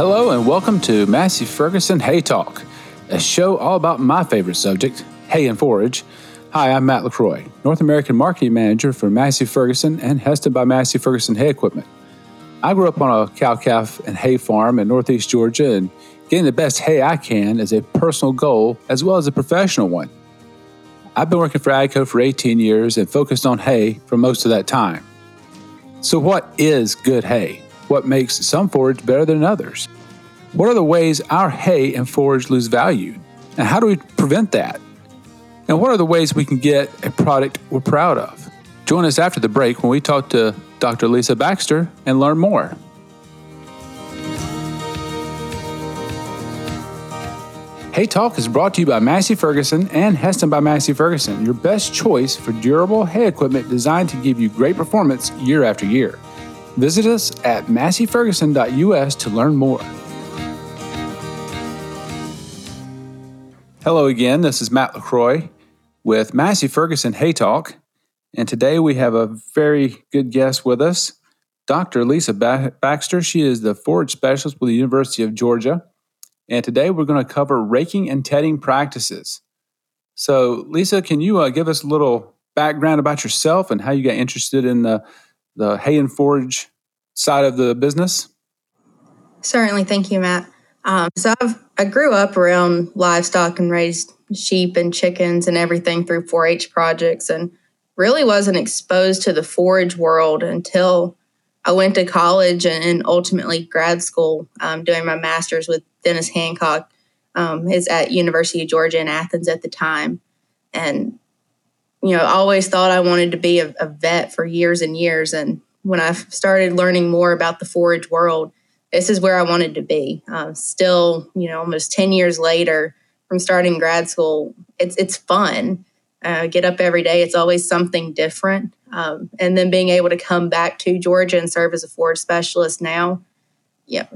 Hello, and welcome to Massey Ferguson Hay Talk, a show all about my favorite subject, hay and forage. Hi, I'm Matt LaCroix, North American Marketing Manager for Massey Ferguson and Hesston by Massey Ferguson Hay Equipment. I grew up on a cow calf and hay farm in Northeast Georgia, and getting the best hay I can is a personal goal as well as a professional one. I've been working for AGCO for 18 years and focused on hay for most of that time. So, what is good hay? What makes some forage better than others? What are the ways our hay and forage lose value? And how do we prevent that? And what are the ways we can get a product we're proud of? Join us after the break when we talk to Dr. Lisa Baxter and learn more. Hay Talk is brought to you by Massey Ferguson and Hesston by Massey Ferguson, your best choice for durable hay equipment designed to give you great performance year after year. Visit us at masseyferguson.us to learn more. Hello again, this is Matt LaCroix with Massey Ferguson Hay Talk, and today we have a very good guest with us, Dr. Lisa Baxter. She is the forage specialist with the University of Georgia, and today we're going to cover raking and tedding practices. So, Lisa, can you uh, give us a little background about yourself and how you got interested in the the hay and forage side of the business? Certainly. Thank you, Matt. Um, so I've, I grew up around livestock and raised sheep and chickens and everything through 4 H projects and really wasn't exposed to the forage world until I went to college and, ultimately grad school um, doing my master's with Dennis Hancock. Um, is at University of Georgia in Athens at the time. And you know, always thought I wanted to be a, a, vet for years and years. And when I started learning more about the forage world, this is where I wanted to be. Uh, still, you know, almost 10 years later from starting grad school, it's, it's fun. Uh, get up every day. It's always something different. Um, and then being able to come back to Georgia and serve as a forage specialist now, yeah.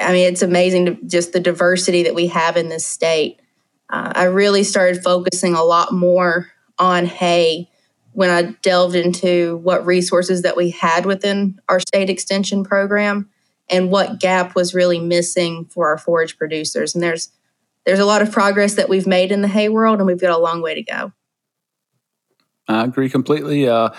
I mean, it's amazing to, just the diversity that we have in this state. Uh, I really started focusing a lot more on hay when I delved into what resources that we had within our state extension program and what gap was really missing for our forage producers. And there's there's a lot of progress that we've made in the hay world, and we've got a long way to go. I agree completely, uh,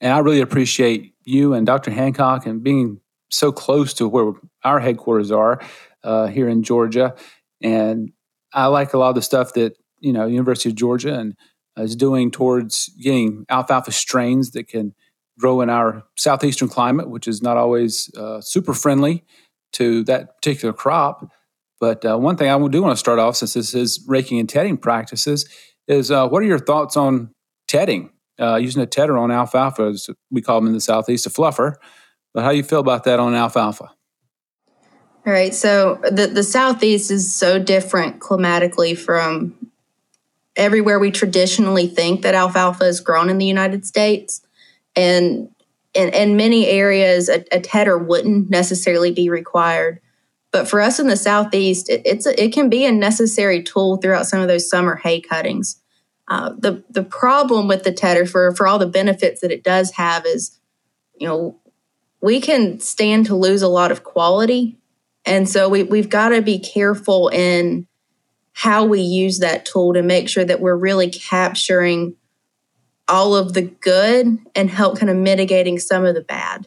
and I really appreciate you and Dr. Hancock and being so close to where our headquarters are uh, here in Georgia. And I like a lot of the stuff that you know University of Georgia and is doing towards getting alfalfa strains that can grow in our southeastern climate, which is not always uh, super friendly to that particular crop. But uh, one thing I do want to start off, since this is raking and tedding practices, is uh, what are your thoughts on tedding? Uh, using a tedder on alfalfa, as we call them in the southeast, a fluffer. But how do you feel about that on alfalfa? All right. So the, the southeast is so different climatically from everywhere we traditionally think that alfalfa is grown in the United States. And in, in many areas, a, a wouldn't necessarily be required. But for us in the Southeast, it, it's a, it can be a necessary tool throughout some of those summer hay cuttings. Uh, the the problem with the tedder, for for all the benefits that it does have, is you know we can stand to lose a lot of quality, and so we we've got to be careful in how we use that tool to make sure that we're really capturing all of the good and help kind of mitigating some of the bad.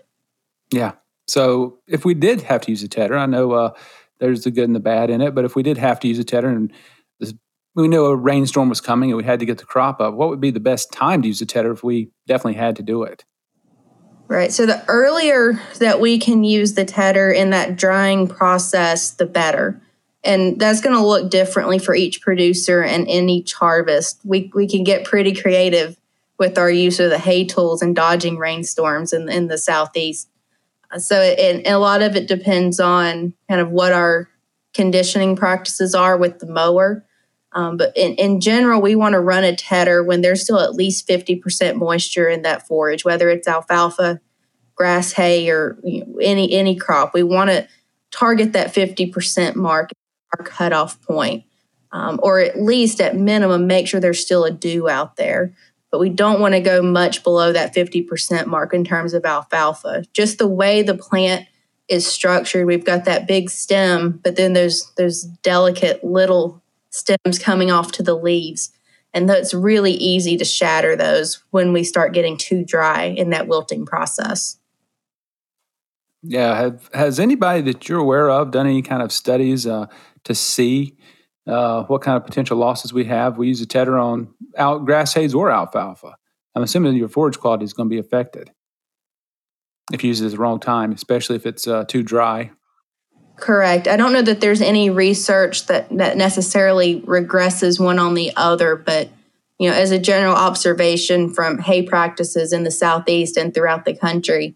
Yeah. So if we did have to use a tedder, I know uh, there's the good and the bad in it, but if we did have to use a tedder and this, we knew a rainstorm was coming and we had to get the crop up, what would be the best time to use a tedder if we definitely had to do it? Right. So the earlier that we can use the tedder in that drying process, the better and that's going to look differently for each producer and in each harvest. We we can get pretty creative with our use of the hay tools and dodging rainstorms in, in the southeast. So it, and a lot of it depends on kind of what our conditioning practices are with the mower. Um, but in, in general, we want to run a tedder when there's still at least 50% moisture in that forage, whether it's alfalfa, grass hay, or you know, any any crop. We want to target that 50% mark our cutoff point, um, or at least at minimum, make sure there's still a dew out there. But we don't want to go much below that 50% mark in terms of alfalfa. Just the way the plant is structured. We've got that big stem, but then there's those delicate little stems coming off to the leaves. And that's really easy to shatter those when we start getting too dry in that wilting process. Yeah. Have, has anybody that you're aware of done any kind of studies uh, to see uh, what kind of potential losses we have? We use a tedder on out grass hays or alfalfa. I'm assuming your forage quality is going to be affected if you use it at the wrong time, especially if it's uh, too dry. Correct. I don't know that there's any research that, that necessarily regresses one on the other, but you know, as a general observation from hay practices in the southeast and throughout the country,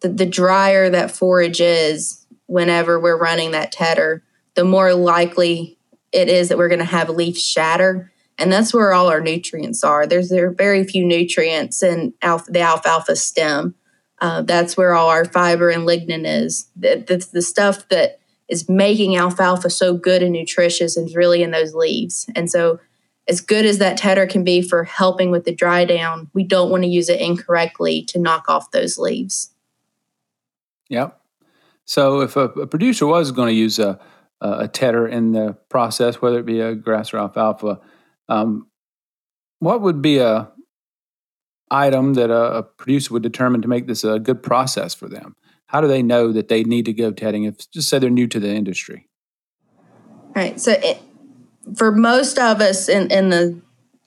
the, the drier that forage is whenever we're running that tedder, the more likely it is that we're going to have leaf shatter. And that's where all our nutrients are. There's there are very few nutrients in alpha, the alfalfa stem. Uh, that's where all our fiber and lignin is. The, the, stuff that is making alfalfa so good and nutritious is really in those leaves. And so, as good as that tedder can be for helping with the dry down, we don't want to use it incorrectly to knock off those leaves. Yep. So, if a, a producer was going to use a, a tedder in the process, whether it be a grass or alfalfa, um, what would be a item that a, a, producer would determine to make this a good process for them? how do they know that they need to go tedding if just say they're new to the industry? All right so it, for most of us in, in the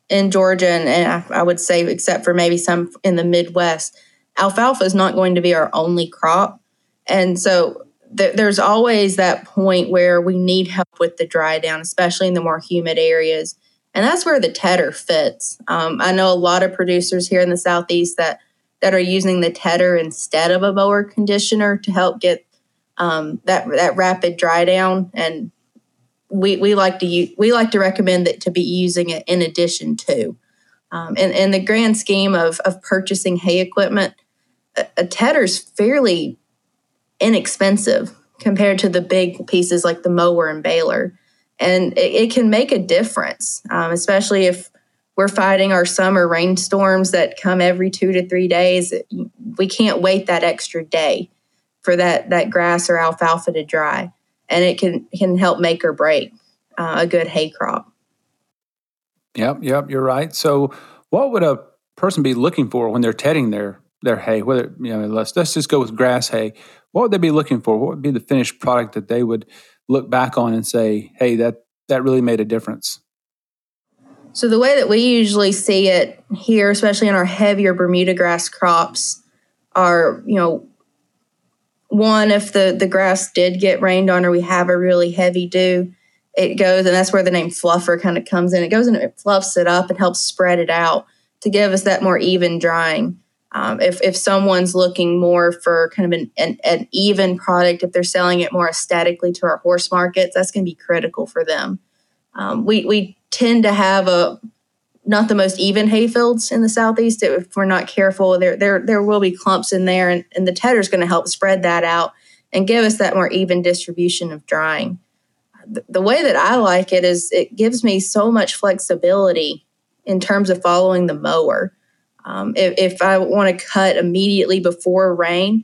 in georgia and, and I, I would say except for maybe some in the midwest alfalfa is not going to be our only crop. And so th- there's always that point where we need help with the dry down especially in the more humid areas and that's where the tedder fits um, i know a lot of producers here in the southeast that that are using the tedder instead of a mower conditioner to help get um, that that rapid dry down. And we, we like to use, we like to recommend that to be using it in addition to. Um, and in the grand scheme of of purchasing hay equipment, a, a tedder's fairly inexpensive compared to the big pieces like the mower and baler, and it, it can make a difference, um, especially if we're fighting our summer rainstorms that come every two to three days. We can't wait that extra day for that that grass or alfalfa to dry, and it can can help make or break uh, a good hay crop. Yep, yep, you're right. So, what would a person be looking for when they're tedding their their hay? Whether you know, let's let's just go with grass hay. What would they be looking for? What would be the finished product that they would look back on and say, "Hey, that that really made a difference"? So the way that we usually see it here, especially in our heavier Bermuda grass crops, are you know one if the the grass did get rained on or we have a really heavy dew, it goes and that's where the name fluffer kind of comes in. It goes and it fluffs it up and helps spread it out to give us that more even drying. Um, if if someone's looking more for kind of an, an, an even product, if they're selling it more aesthetically to our horse markets, that's going to be critical for them. Um, we we tend to have a not the most even hayfields in the southeast. If we're not careful, there there there will be clumps in there, and, and the tedder is going to help spread that out and give us that more even distribution of drying. The, the way that I like it is it gives me so much flexibility in terms of following the mower. Um, if, if, I want to cut immediately before rain,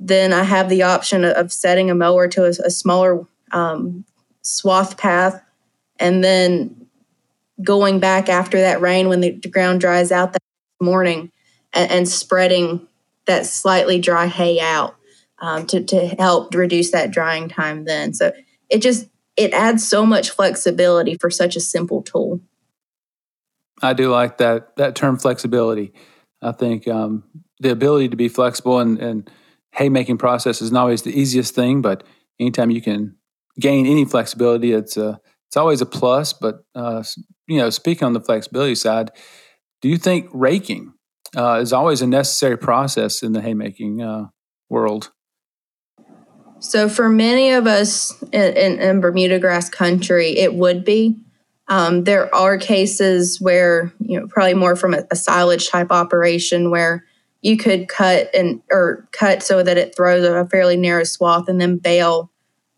then I have the option of setting a mower to a, a smaller um, swath path and then going back after that rain when the, ground dries out that morning and, and, spreading that slightly dry hay out um, to, to help reduce that drying time then. So it just it adds so much flexibility for such a simple tool i do like that that term flexibility i think um, the ability to be flexible and, and haymaking process isn't always the easiest thing but anytime you can gain any flexibility it's a it's always a plus. But uh, you know, speaking on the flexibility side, do you think raking uh, is always a necessary process in the haymaking uh, world? So, for many of us in, in, in Bermuda grass country, it would be. Um, there are cases where you know probably more from a, a silage type operation where you could cut and or cut so that it throws a fairly narrow swath and then bale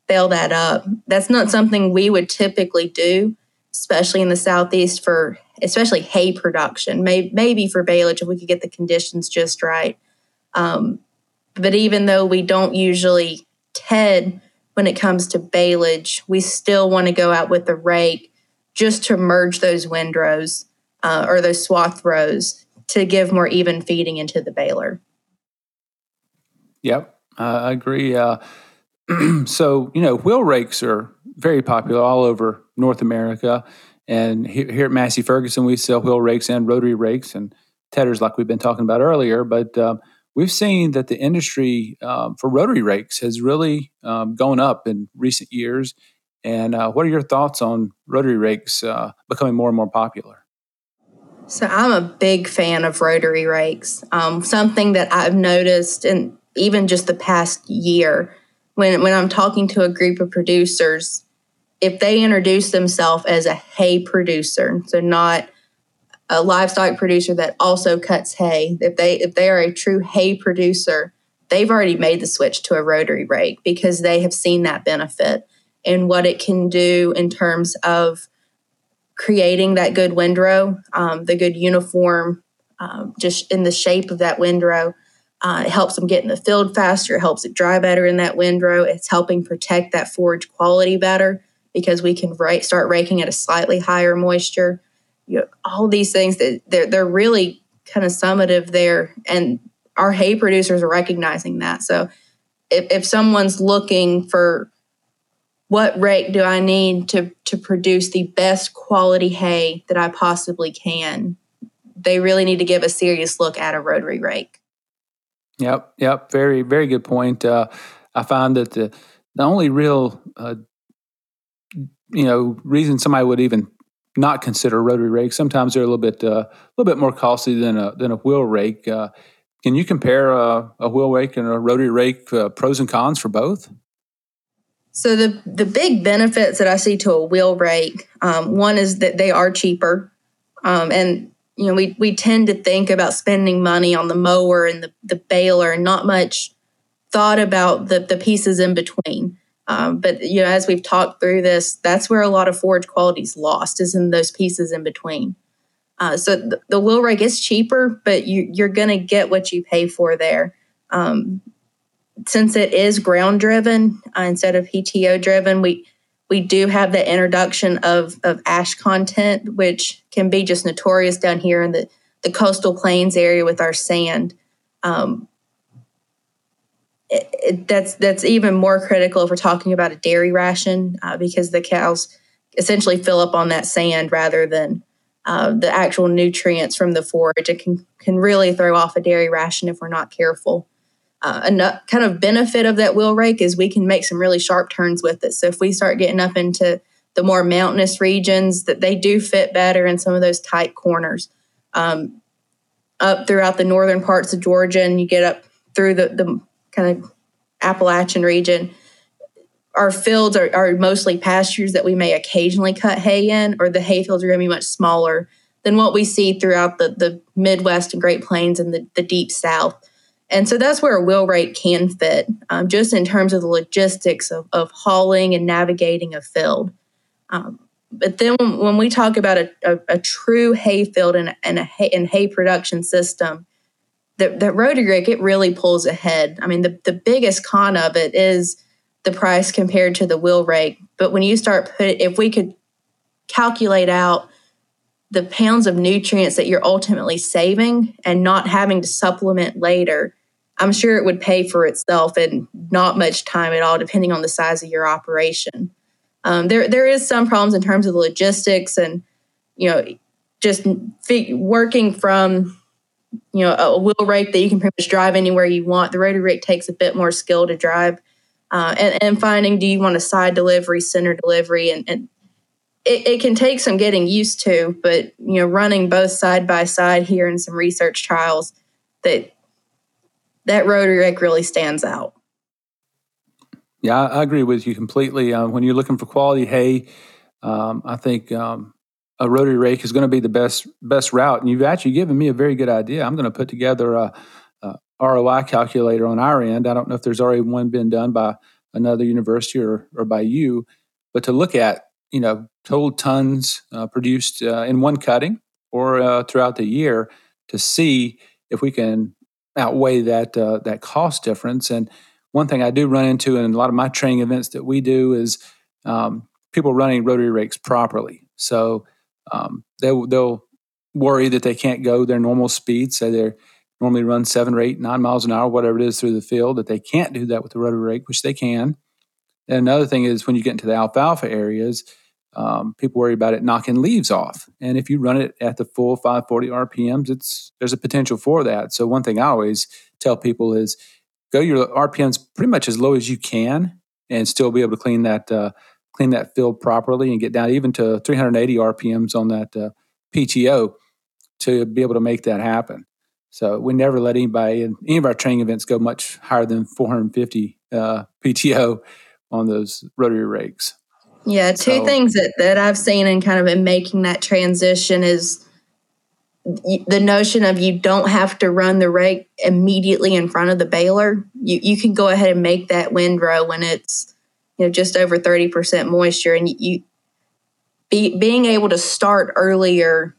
bail that up. That's not something we would typically do, especially in the southeast for especially hay production. Maybe, maybe for baleage if we could get the conditions just right. Um, but even though we don't usually Ted, when it comes to baleage, we still want to go out with the rake just to merge those windrows uh, or those swath rows to give more even feeding into the baler. Yep, I agree. Uh, so, you know, wheel rakes are very popular all over North America. And here, at Massey Ferguson, we sell wheel rakes and rotary rakes and tedders, like we've been talking about earlier. But um, we've seen that the industry um, for rotary rakes has really um, gone up in recent years. And uh, what are your thoughts on rotary rakes uh, becoming more and more popular? So I'm a big fan of rotary rakes. Um, something that I've noticed in even just the past year, when when I'm talking to a group of producers, if they introduce themselves as a hay producer, so not a livestock producer that also cuts hay, if they if they are a true hay producer, they've already made the switch to a rotary rake because they have seen that benefit and what it can do in terms of creating that good windrow, um, the good uniform, um, just in the shape of that windrow. Uh, it helps them get in the field faster. It helps it dry better in that windrow. It's helping protect that forage quality better because we can start raking at a slightly higher moisture. You know, all these things that they're, they're really kind of summative there, and our hay producers are recognizing that. So if, if someone's looking for what rake do I need to to produce the best quality hay that I possibly can, they really need to give a serious look at a rotary rake. Yep, yep, very very good point. Uh, I find that the the only real uh, you know reason somebody would even not consider rotary rake sometimes they're a little bit uh, a little bit more costly than a than a wheel rake. Uh, can you compare a, a, wheel rake and a rotary rake uh, pros and cons for both? So the the big benefits that I see to a wheel rake, um, one is that they are cheaper, um, and you know we we tend to think about spending money on the mower and the the baler, and not much thought about the the pieces in between. Um, but you know, as we've talked through this, that's where a lot of forage quality is lost, is in those pieces in between. Uh, so the, the wheel rake is cheaper, but you, you're going to get what you pay for there. Um, since it is ground driven uh, instead of PTO driven, we we do have the introduction of of ash content, which can be just notorious down here in the the coastal plains area with our sand. Um, it, it, that's that's even more critical if we're talking about a dairy ration uh, because the cows essentially fill up on that sand rather than uh, the actual nutrients from the forage. It can can really throw off a dairy ration if we're not careful uh, a kind of benefit of that wheel rake is we can make some really sharp turns with it. So if we start getting up into the more mountainous regions, that they do fit better in some of those tight corners. Um, up throughout the northern parts of Georgia, and you get up through the, the kind of Appalachian region, our fields are, are mostly pastures that we may occasionally cut hay in, or the hay fields are going to be much smaller than what we see throughout the, the Midwest and Great Plains and the, the deep South. And so that's where a wheel can fit, um, just in terms of the logistics of, of hauling and navigating a field. Um, but then when we talk about a, a, a true hay field and, and a hay, and hay production system, the, the rotary rake, it really pulls ahead. I mean, the, the biggest con of it is the price compared to the wheel rake. But when you start put, if we could calculate out the pounds of nutrients that you're ultimately saving and not having to supplement later, I'm sure it would pay for itself in not much time at all, depending on the size of your operation. Um, there, there is some problems in terms of the logistics and, you know, just working from, you know, a wheel rake that you can pretty much drive anywhere you want. The rotary rake takes a bit more skill to drive, uh, and, and, finding do you want a side delivery, center delivery, and, and it, it, can take some getting used to. But you know, running both side by side here in some research trials, that that rotary rake really stands out. Yeah, I agree with you completely. Uh, when you're looking for quality hay, um, I think um, a rotary rake is going to be the best best route. And you've actually given me a very good idea. I'm going to put together a, a, ROI calculator on our end. I don't know if there's already one been done by another university or, or by you, but to look at you know total tons uh, produced uh, in one cutting or uh, throughout the year to see if we can outweigh that uh, that cost difference. And one thing I do run into in a lot of my training events that we do is um, people running rotary rakes properly. So um, they'll, they'll worry that they can't go their normal speed. Say they normally run seven or eight, nine miles an hour, whatever it is through the field, that they can't do that with the rotary rake, which they can. And another thing is when you get into the alfalfa areas, um, people worry about it knocking leaves off. And if you run it at the full 540 RPMs, it's there's a potential for that. So one thing I always tell people is go your RPMs pretty much as low as you can, and still be able to clean that uh, clean that field properly and get down even to 380 RPMs on that uh, PTO to be able to make that happen. So we never let anybody in any of our training events go much higher than 450 uh, PTO on those rotary rakes. Yeah, two so, things that, that I've seen and kind of in making that transition is the notion of you don't have to run the rake immediately in front of the baler. You you can go ahead and make that windrow when it's you know just over 30% moisture and you be, being able to start earlier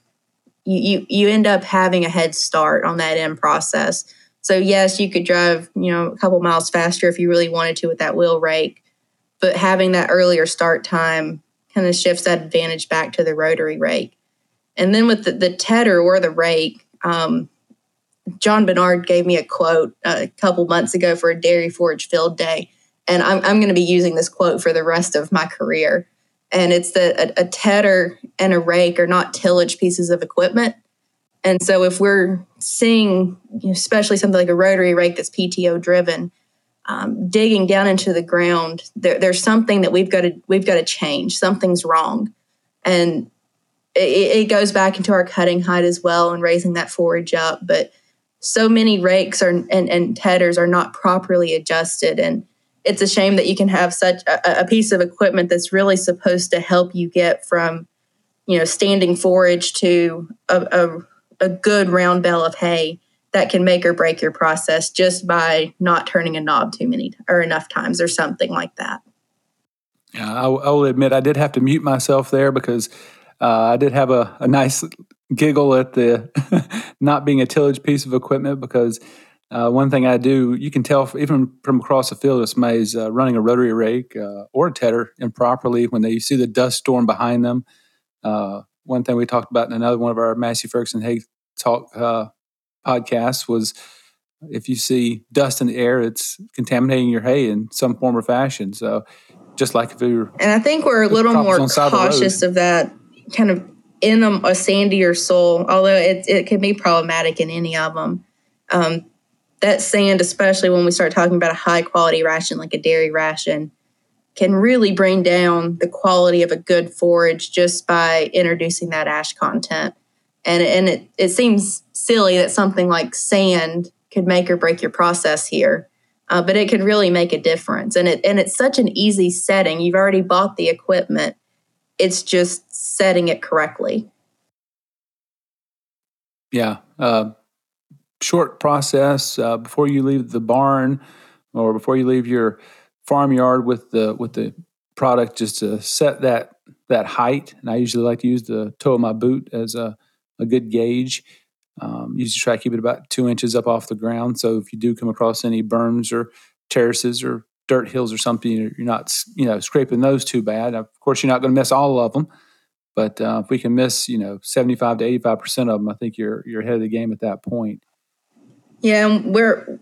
you, you you end up having a head start on that end process. So yes, you could drive, you know, a couple miles faster if you really wanted to with that wheel rake but having that earlier start time kind of shifts that advantage back to the rotary rake. And then with the, the tedder or the rake, um, John Bernard gave me a quote a couple months ago for a dairy forage field day. And I'm, I'm going to be using this quote for the rest of my career. And it's that a, a tedder and a rake are not tillage pieces of equipment. And so if we're seeing, especially something like a rotary rake that's PTO driven, um, digging down into the ground, there, there's something that we've got to we've got to change. Something's wrong, and it, it, goes back into our cutting height as well and raising that forage up. But so many rakes are and, and tedders are not properly adjusted, and it's a shame that you can have such a, a piece of equipment that's really supposed to help you get from you know standing forage to a, a, a good round bale of hay that can make or break your process just by not turning a knob too many or enough times or something like that. Yeah, I, will admit I did have to mute myself there because uh, I did have a, a nice giggle at the not being a tillage piece of equipment because uh, one thing I do, you can tell even from across the field if somebody's uh, running a rotary rake uh, or a tedder improperly when they see the dust storm behind them. Uh, one thing we talked about in another one of our Massey Ferguson Hay talk uh, podcast was if you see dust in the air, it's contaminating your hay in some form or fashion. So just like if we were, and I think we're a little more cautious of, of, that kind of in a, a, sandier soil, although it, it can be problematic in any of them. Um, that sand, especially when we start talking about a high quality ration like a dairy ration, can really bring down the quality of a good forage just by introducing that ash content and and it, it seems silly that something like sand could make or break your process here uh, but it could really make a difference. And it and it's such an easy setting. You've already bought the equipment. It's just setting it correctly. Yeah uh, short process uh, before you leave the barn or before you leave your farmyard with the with the product just to set that that height. And i usually like to use the toe of my boot as a a good gauge. Um, usually try to keep it about two inches up off the ground. So if you do come across any berms or terraces or dirt hills or something, you're not you know scraping those too bad. Of course, you're not going to miss all of them, but uh, if we can miss you know 75 to 85 percent of them, I think you're you're ahead of the game at that point. Yeah, we're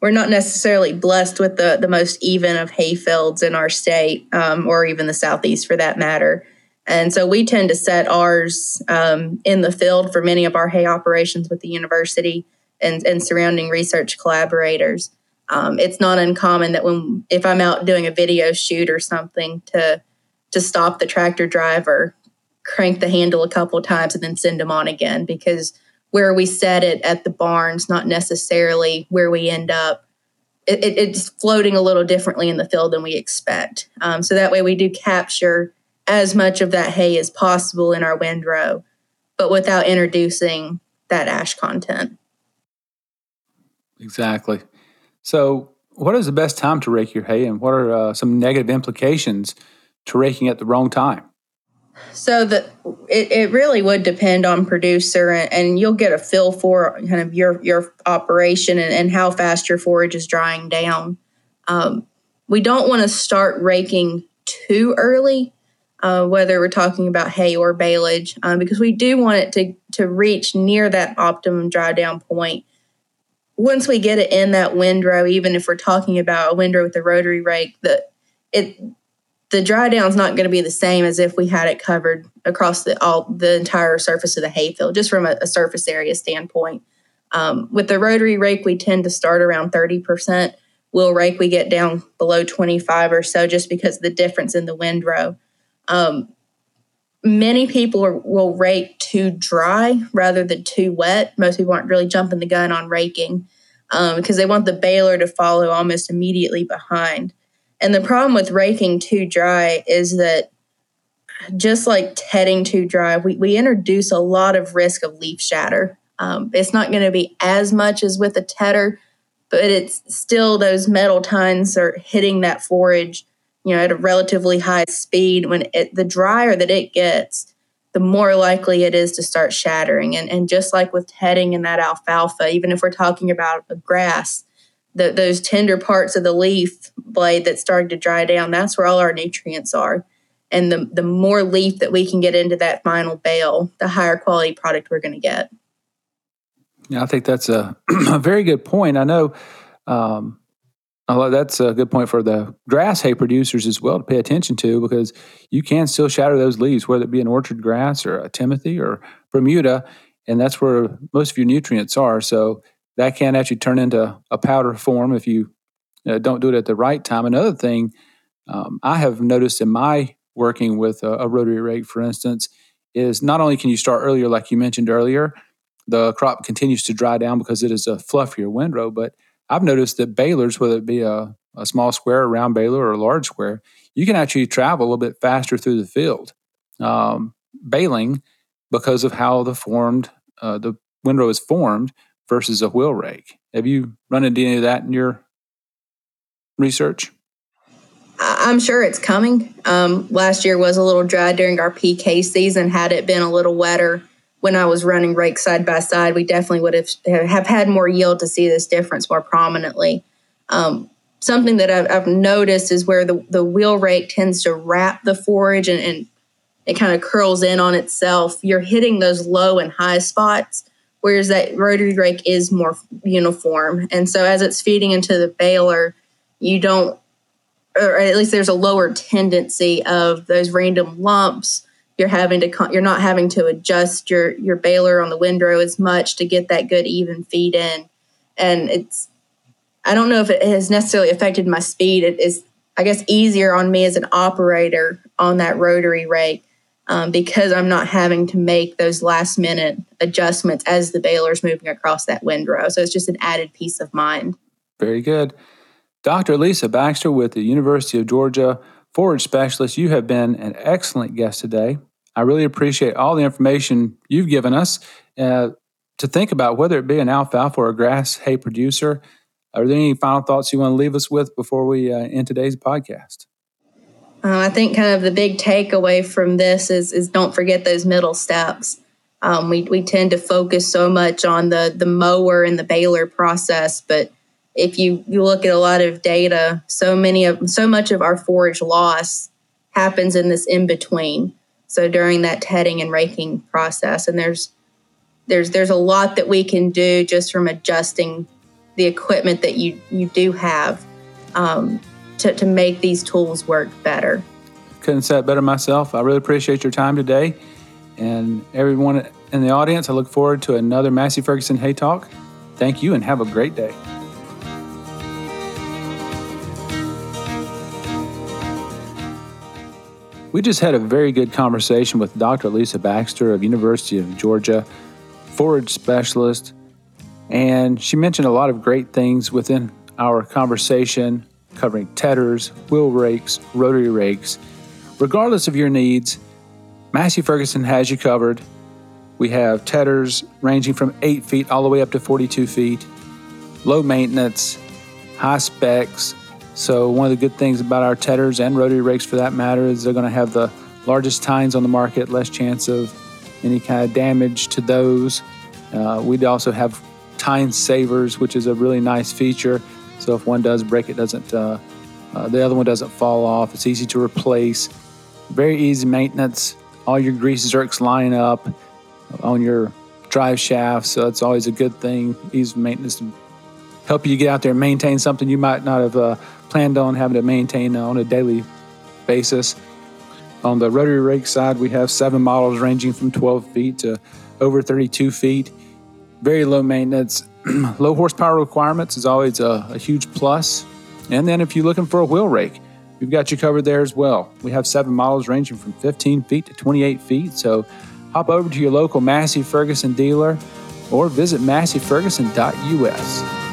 we're not necessarily blessed with the the most even of hay fields in our state, um, or even the southeast for that matter. And so we tend to set ours um, in the field for many of our hay operations with the university and, and surrounding research collaborators. Um, it's not uncommon that when if I'm out doing a video shoot or something to to stop the tractor driver, crank the handle a couple times and then send them on again because where we set it at the barns, not necessarily where we end up. It, it, it's floating a little differently in the field than we expect. Um, so that way we do capture as much of that hay as possible in our windrow, but without introducing that ash content. Exactly. So, what is the best time to rake your hay, and what are uh, some negative implications to raking at the wrong time? So the it, it really would depend on producer, and, and, you'll get a feel for kind of your your operation and, and how fast your forage is drying down. Um, we don't want to start raking too early, uh, whether we're talking about hay or baleage, um, because we do want it to, to reach near that optimum dry down point. Once we get it in that windrow, even if we're talking about a windrow with a rotary rake, the it the dry down is not going to be the same as if we had it covered across the all the entire surface of the hayfield, just from a, a surface area standpoint. Um, with the rotary rake, we tend to start around 30%. Wheel rake, we get down below 25 or so just because the difference in the windrow. Um, many people are, will rake too dry rather than too wet. Most people aren't really jumping the gun on raking um, because they want the baler to follow almost immediately behind. And the problem with raking too dry is that just like tedding too dry, we, we introduce a lot of risk of leaf shatter. Um, it's not going to be as much as with a tedder, but it's still those metal tines are hitting that forage, you know, at a relatively high speed. When it, the drier that it gets, the more likely it is to start shattering. And, and just like with tedding in that alfalfa, even if we're talking about a grass, the, those tender parts of the leaf blade that's starting to dry down, that's where all our nutrients are. And the, the more leaf that we can get into that final bale, the higher quality product we're going to get. Yeah, I think that's a, a very good point. I know um, that's a good point for the grass hay producers as well to pay attention to because you can still shatter those leaves, whether it be an orchard grass or a Timothy or Bermuda, and that's where most of your nutrients are. So that can actually turn into a powder form if you uh, don't do it at the right time. Another thing um, I have noticed in my working with a, a rotary rake, for instance, is not only can you start earlier, like you mentioned earlier, the crop continues to dry down because it is a fluffier windrow. But I've noticed that balers, whether it be a, a small square, a round baler, or a large square, you can actually travel a little bit faster through the field um, baling because of how the formed uh, the windrow is formed versus a wheel rake. Have you run into any of that in your research? I'm sure it's coming. Um, last year was a little dry during our PK season. Had it been a little wetter, when I was running rake side by side, we definitely would have have had more yield to see this difference more prominently. Um, something that I've, I've, noticed is where the, the wheel rake tends to wrap the forage and, and it kind of curls in on itself. You're hitting those low and high spots, whereas that rotary rake is more uniform. And so as it's feeding into the baler, you don't, or at least there's a lower tendency of those random lumps you're having to you're not having to adjust your your baler on the windrow as much to get that good even feed in. And it's i don't know if it has necessarily affected my speed. It is i guess easier on me as an operator on that rotary rake um, because i'm not having to make those last minute adjustments as the baler's moving across that windrow so it's just an added peace of mind. Very good. Dr lisa baxter with the university of georgia forage specialist you have been an excellent guest today I really appreciate all the information you've given us uh, to think about, whether it be an alfalfa or a grass hay producer. Are there any final thoughts you want to leave us with before we uh, end today's podcast? Uh, I think kind of the big takeaway from this is is don't forget those middle steps. Um, we we tend to focus so much on the the mower and the baler process, but if you you look at a lot of data, so many of so much of our forage loss happens in this in between. So during that tedding and raking process, and there's there's there's a lot that we can do just from adjusting the equipment that you you do have um, to to make these tools work better. Couldn't say it better myself. I really appreciate your time today, and everyone in the audience. I look forward to another Massey Ferguson Hay Talk. Thank you, and have a great day. We just had a very good conversation with Dr. Lisa Baxter of University of Georgia, forage specialist, and she mentioned a lot of great things within our conversation covering tedders, wheel rakes, rotary rakes. Regardless of your needs, Massey Ferguson has you covered. We have tedders ranging from 8 feet all the way up to 42 feet, low maintenance, high specs, so, one of the good things about our tedders and rotary rakes for that matter is they're going to have the largest tines on the market, less chance of any kind of damage to those. Uh, we also have tine savers, which is a really nice feature. So, if one does break, it doesn't. Uh, uh, the other one doesn't fall off. It's easy to replace. Very easy maintenance. All your grease zerks line up on your drive shaft, so it's always a good thing. Easy maintenance help you get out there and maintain something you might not have uh, planned on having to maintain on a daily basis. On the rotary rake side, we have seven models ranging from 12 feet to over 32 feet. Very low maintenance, low horsepower requirements is always a, a huge plus. And then if you're looking for a wheel rake, we've got you covered there as well. We have seven models ranging from 15 feet to 28 feet. So hop over to your local Massey Ferguson dealer or visit masseyferguson.us.